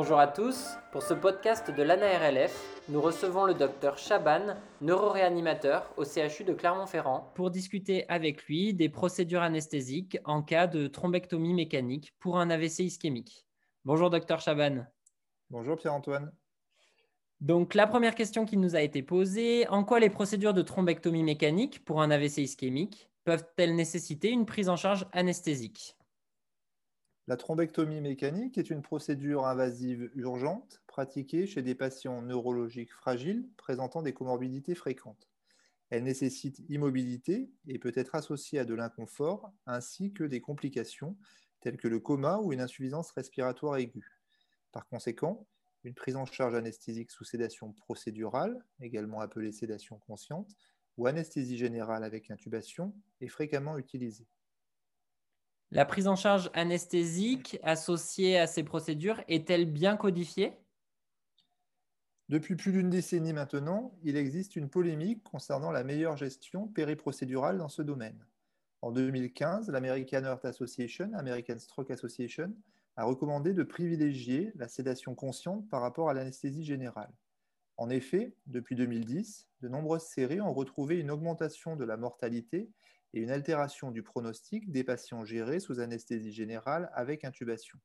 Bonjour à tous. Pour ce podcast de l'ANARLF, nous recevons le docteur Chaban, neuroréanimateur au CHU de Clermont-Ferrand, pour discuter avec lui des procédures anesthésiques en cas de thrombectomie mécanique pour un AVC ischémique. Bonjour docteur Chaban. Bonjour Pierre-Antoine. Donc la première question qui nous a été posée, en quoi les procédures de thrombectomie mécanique pour un AVC ischémique peuvent-elles nécessiter une prise en charge anesthésique? La thrombectomie mécanique est une procédure invasive urgente pratiquée chez des patients neurologiques fragiles présentant des comorbidités fréquentes. Elle nécessite immobilité et peut être associée à de l'inconfort ainsi que des complications telles que le coma ou une insuffisance respiratoire aiguë. Par conséquent, une prise en charge anesthésique sous sédation procédurale, également appelée sédation consciente, ou anesthésie générale avec intubation est fréquemment utilisée. La prise en charge anesthésique associée à ces procédures est-elle bien codifiée? Depuis plus d'une décennie maintenant, il existe une polémique concernant la meilleure gestion périprocédurale dans ce domaine. En 2015, l'American Heart Association, American Stroke Association, a recommandé de privilégier la sédation consciente par rapport à l'anesthésie générale. En effet, depuis 2010, de nombreuses séries ont retrouvé une augmentation de la mortalité et une altération du pronostic des patients gérés sous anesthésie générale avec intubation.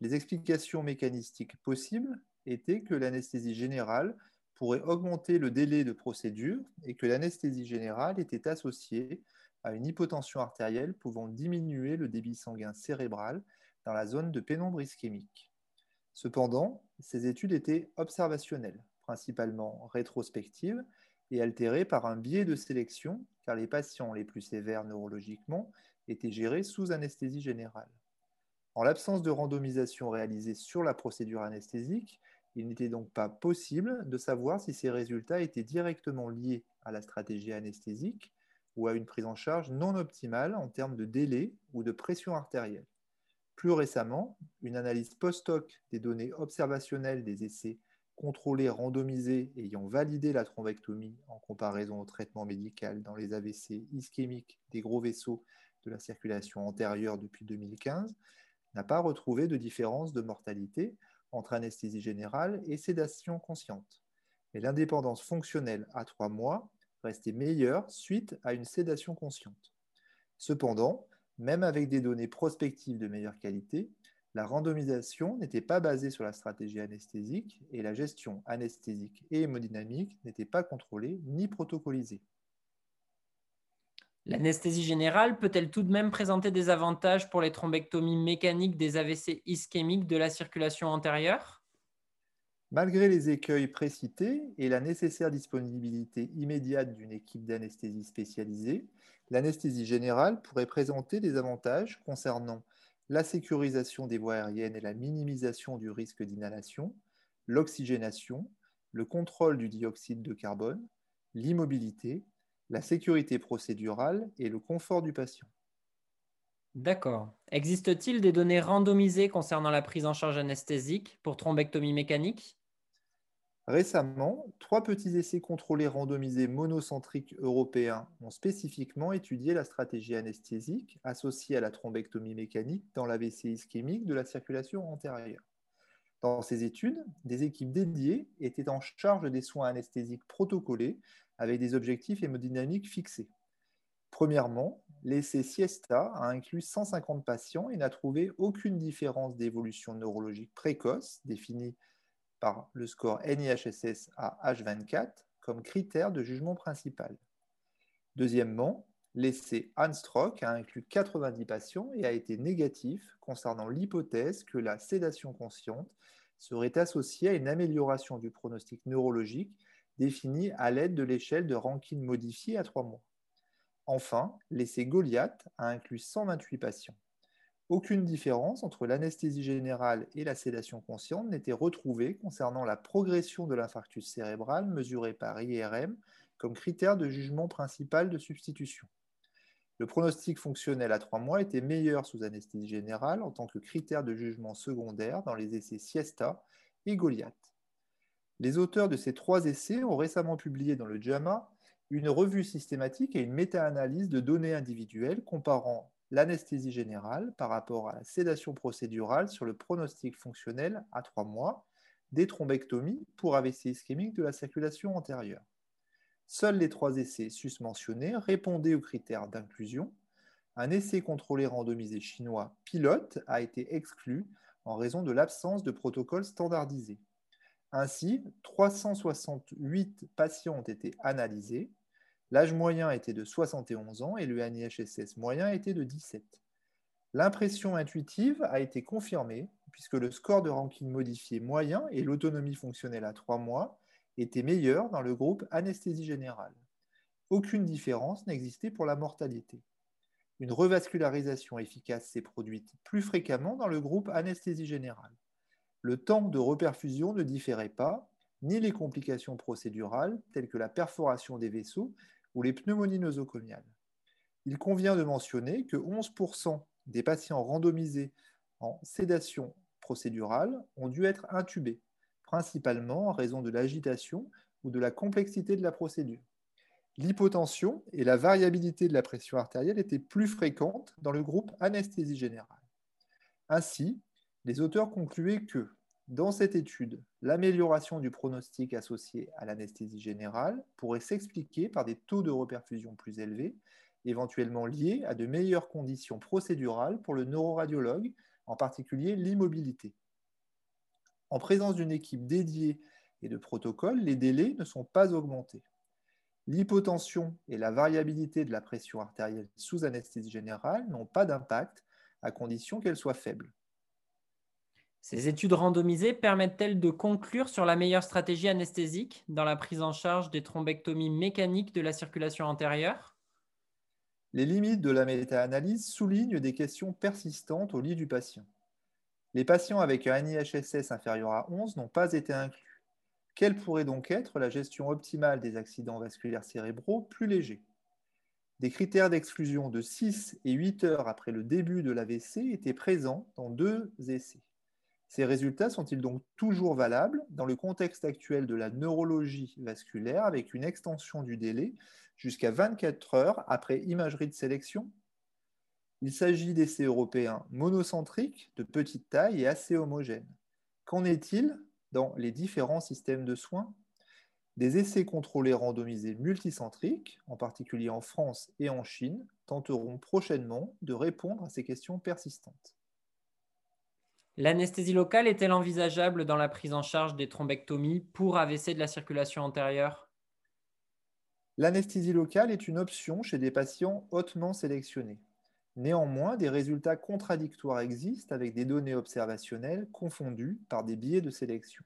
Les explications mécanistiques possibles étaient que l'anesthésie générale pourrait augmenter le délai de procédure et que l'anesthésie générale était associée à une hypotension artérielle pouvant diminuer le débit sanguin cérébral dans la zone de pénombre ischémique. Cependant, ces études étaient observationnelles, principalement rétrospectives, et altérées par un biais de sélection, car les patients les plus sévères neurologiquement étaient gérés sous anesthésie générale. En l'absence de randomisation réalisée sur la procédure anesthésique, il n'était donc pas possible de savoir si ces résultats étaient directement liés à la stratégie anesthésique ou à une prise en charge non optimale en termes de délai ou de pression artérielle. Plus récemment, une analyse post-hoc des données observationnelles des essais contrôlés randomisés ayant validé la thrombectomie en comparaison au traitement médical dans les AVC ischémiques des gros vaisseaux de la circulation antérieure depuis 2015 n'a pas retrouvé de différence de mortalité entre anesthésie générale et sédation consciente. Mais l'indépendance fonctionnelle à trois mois restait meilleure suite à une sédation consciente. Cependant, même avec des données prospectives de meilleure qualité, la randomisation n'était pas basée sur la stratégie anesthésique et la gestion anesthésique et hémodynamique n'était pas contrôlée ni protocolisée. L'anesthésie générale peut-elle tout de même présenter des avantages pour les thrombectomies mécaniques des AVC ischémiques de la circulation antérieure? Malgré les écueils précités et la nécessaire disponibilité immédiate d'une équipe d'anesthésie spécialisée, l'anesthésie générale pourrait présenter des avantages concernant la sécurisation des voies aériennes et la minimisation du risque d'inhalation, l'oxygénation, le contrôle du dioxyde de carbone, l'immobilité, la sécurité procédurale et le confort du patient. D'accord. Existe-t-il des données randomisées concernant la prise en charge anesthésique pour thrombectomie mécanique? Récemment, trois petits essais contrôlés randomisés monocentriques européens ont spécifiquement étudié la stratégie anesthésique associée à la thrombectomie mécanique dans l'AVC ischémique de la circulation antérieure. Dans ces études, des équipes dédiées étaient en charge des soins anesthésiques protocolés avec des objectifs hémodynamiques fixés. Premièrement, l'essai Siesta a inclus 150 patients et n'a trouvé aucune différence d'évolution neurologique précoce définie le score NIHSS à H24 comme critère de jugement principal. Deuxièmement, l'essai Anstrock a inclus 90 patients et a été négatif concernant l'hypothèse que la sédation consciente serait associée à une amélioration du pronostic neurologique définie à l'aide de l'échelle de Rankin modifiée à 3 mois. Enfin, l'essai Goliath a inclus 128 patients. Aucune différence entre l'anesthésie générale et la sédation consciente n'était retrouvée concernant la progression de l'infarctus cérébral mesuré par IRM comme critère de jugement principal de substitution. Le pronostic fonctionnel à trois mois était meilleur sous anesthésie générale en tant que critère de jugement secondaire dans les essais Siesta et Goliath. Les auteurs de ces trois essais ont récemment publié dans le JAMA une revue systématique et une méta-analyse de données individuelles comparant l'anesthésie générale par rapport à la sédation procédurale sur le pronostic fonctionnel à trois mois des thrombectomies pour AVC ischémique de la circulation antérieure. Seuls les trois essais susmentionnés répondaient aux critères d'inclusion. Un essai contrôlé randomisé chinois pilote a été exclu en raison de l'absence de protocole standardisé. Ainsi, 368 patients ont été analysés. L'âge moyen était de 71 ans et le NIHSS moyen était de 17. L'impression intuitive a été confirmée puisque le score de ranking modifié moyen et l'autonomie fonctionnelle à 3 mois étaient meilleurs dans le groupe anesthésie générale. Aucune différence n'existait pour la mortalité. Une revascularisation efficace s'est produite plus fréquemment dans le groupe anesthésie générale. Le temps de reperfusion ne différait pas, ni les complications procédurales telles que la perforation des vaisseaux ou les pneumonies nosocomiales. Il convient de mentionner que 11% des patients randomisés en sédation procédurale ont dû être intubés, principalement en raison de l'agitation ou de la complexité de la procédure. L'hypotension et la variabilité de la pression artérielle étaient plus fréquentes dans le groupe anesthésie générale. Ainsi, les auteurs concluaient que, dans cette étude, l'amélioration du pronostic associé à l'anesthésie générale pourrait s'expliquer par des taux de reperfusion plus élevés, éventuellement liés à de meilleures conditions procédurales pour le neuroradiologue, en particulier l'immobilité. En présence d'une équipe dédiée et de protocoles, les délais ne sont pas augmentés. L'hypotension et la variabilité de la pression artérielle sous anesthésie générale n'ont pas d'impact à condition qu'elle soit faible. Ces études randomisées permettent-elles de conclure sur la meilleure stratégie anesthésique dans la prise en charge des thrombectomies mécaniques de la circulation antérieure? Les limites de la méta-analyse soulignent des questions persistantes au lit du patient. Les patients avec un NIHSS inférieur à 11 n'ont pas été inclus. Quelle pourrait donc être la gestion optimale des accidents vasculaires cérébraux plus légers? Des critères d'exclusion de 6 et 8 heures après le début de l'AVC étaient présents dans deux essais. Ces résultats sont-ils donc toujours valables dans le contexte actuel de la neurologie vasculaire avec une extension du délai jusqu'à 24 heures après imagerie de sélection? Il s'agit d'essais européens monocentriques, de petite taille et assez homogènes. Qu'en est-il dans les différents systèmes de soins? Des essais contrôlés randomisés multicentriques, en particulier en France et en Chine, tenteront prochainement de répondre à ces questions persistantes. L'anesthésie locale est-elle envisageable dans la prise en charge des thrombectomies pour AVC de la circulation antérieure? L'anesthésie locale est une option chez des patients hautement sélectionnés. Néanmoins, des résultats contradictoires existent avec des données observationnelles confondues par des biais de sélection.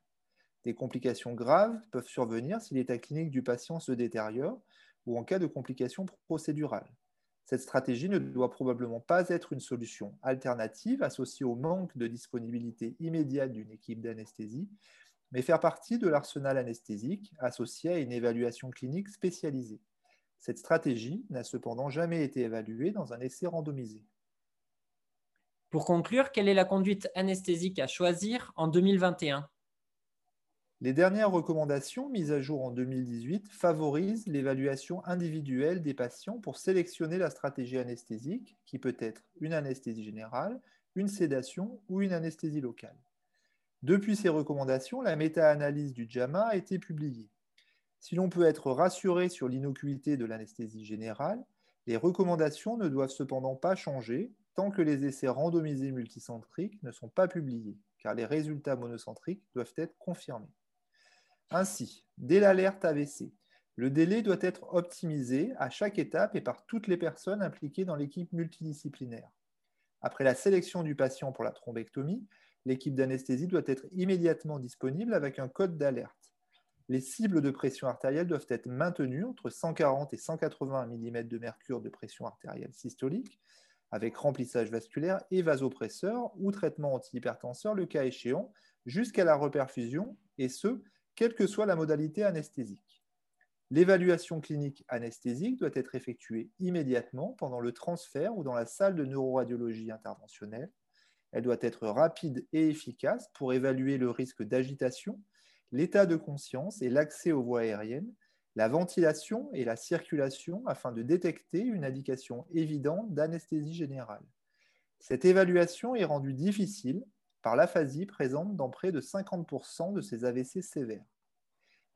Des complications graves peuvent survenir si l'état clinique du patient se détériore ou en cas de complications procédurales. Cette stratégie ne doit probablement pas être une solution alternative associée au manque de disponibilité immédiate d'une équipe d'anesthésie, mais faire partie de l'arsenal anesthésique associé à une évaluation clinique spécialisée. Cette stratégie n'a cependant jamais été évaluée dans un essai randomisé. Pour conclure, quelle est la conduite anesthésique à choisir en 2021 Les dernières recommandations mises à jour en 2018 favorisent l'évaluation individuelle des patients pour sélectionner la stratégie anesthésique, qui peut être une anesthésie générale, une sédation ou une anesthésie locale. Depuis ces recommandations, la méta-analyse du JAMA a été publiée. Si l'on peut être rassuré sur l'innocuité de l'anesthésie générale, les recommandations ne doivent cependant pas changer tant que les essais randomisés multicentriques ne sont pas publiés, car les résultats monocentriques doivent être confirmés. Ainsi, dès l'alerte AVC, le délai doit être optimisé à chaque étape et par toutes les personnes impliquées dans l'équipe multidisciplinaire. Après la sélection du patient pour la thrombectomie, l'équipe d'anesthésie doit être immédiatement disponible avec un code d'alerte les cibles de pression artérielle doivent être maintenues entre 140 et 180 mm de de pression artérielle systolique, avec remplissage vasculaire et vasopresseur ou traitement antihypertenseur le cas échéant, jusqu'à la reperfusion, et ce, quelle que soit la modalité anesthésique. L'évaluation clinique anesthésique doit être effectuée immédiatement pendant le transfert ou dans la salle de neuroradiologie interventionnelle. Elle doit être rapide et efficace pour évaluer le risque d'agitation l'état de conscience et l'accès aux voies aériennes, la ventilation et la circulation afin de détecter une indication évidente d'anesthésie générale. Cette évaluation est rendue difficile par l'aphasie présente dans près de 50% de ces AVC sévères.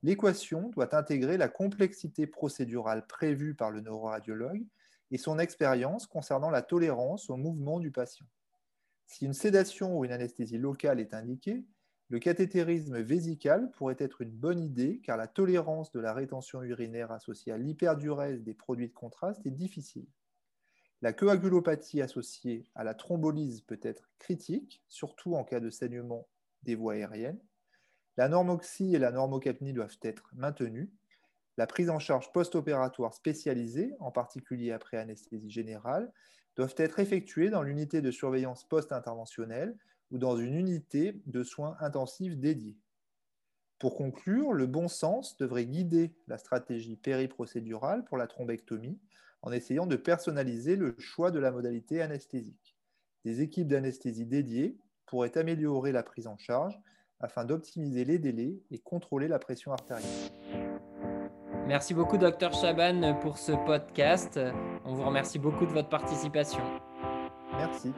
L'équation doit intégrer la complexité procédurale prévue par le neuroradiologue et son expérience concernant la tolérance au mouvement du patient. Si une sédation ou une anesthésie locale est indiquée, le cathétérisme vésical pourrait être une bonne idée car la tolérance de la rétention urinaire associée à l'hyperdurèse des produits de contraste est difficile. La coagulopathie associée à la thrombolyse peut être critique, surtout en cas de saignement des voies aériennes. La normoxie et la normocapnie doivent être maintenues. La prise en charge post-opératoire spécialisée, en particulier après anesthésie générale, doivent être effectuées dans l'unité de surveillance post-interventionnelle ou dans une unité de soins intensifs dédiée. Pour conclure, le bon sens devrait guider la stratégie périprocédurale pour la thrombectomie en essayant de personnaliser le choix de la modalité anesthésique. Des équipes d'anesthésie dédiées pourraient améliorer la prise en charge afin d'optimiser les délais et contrôler la pression artérielle. Merci beaucoup, Dr Chaban, pour ce podcast. On vous remercie beaucoup de votre participation. Merci.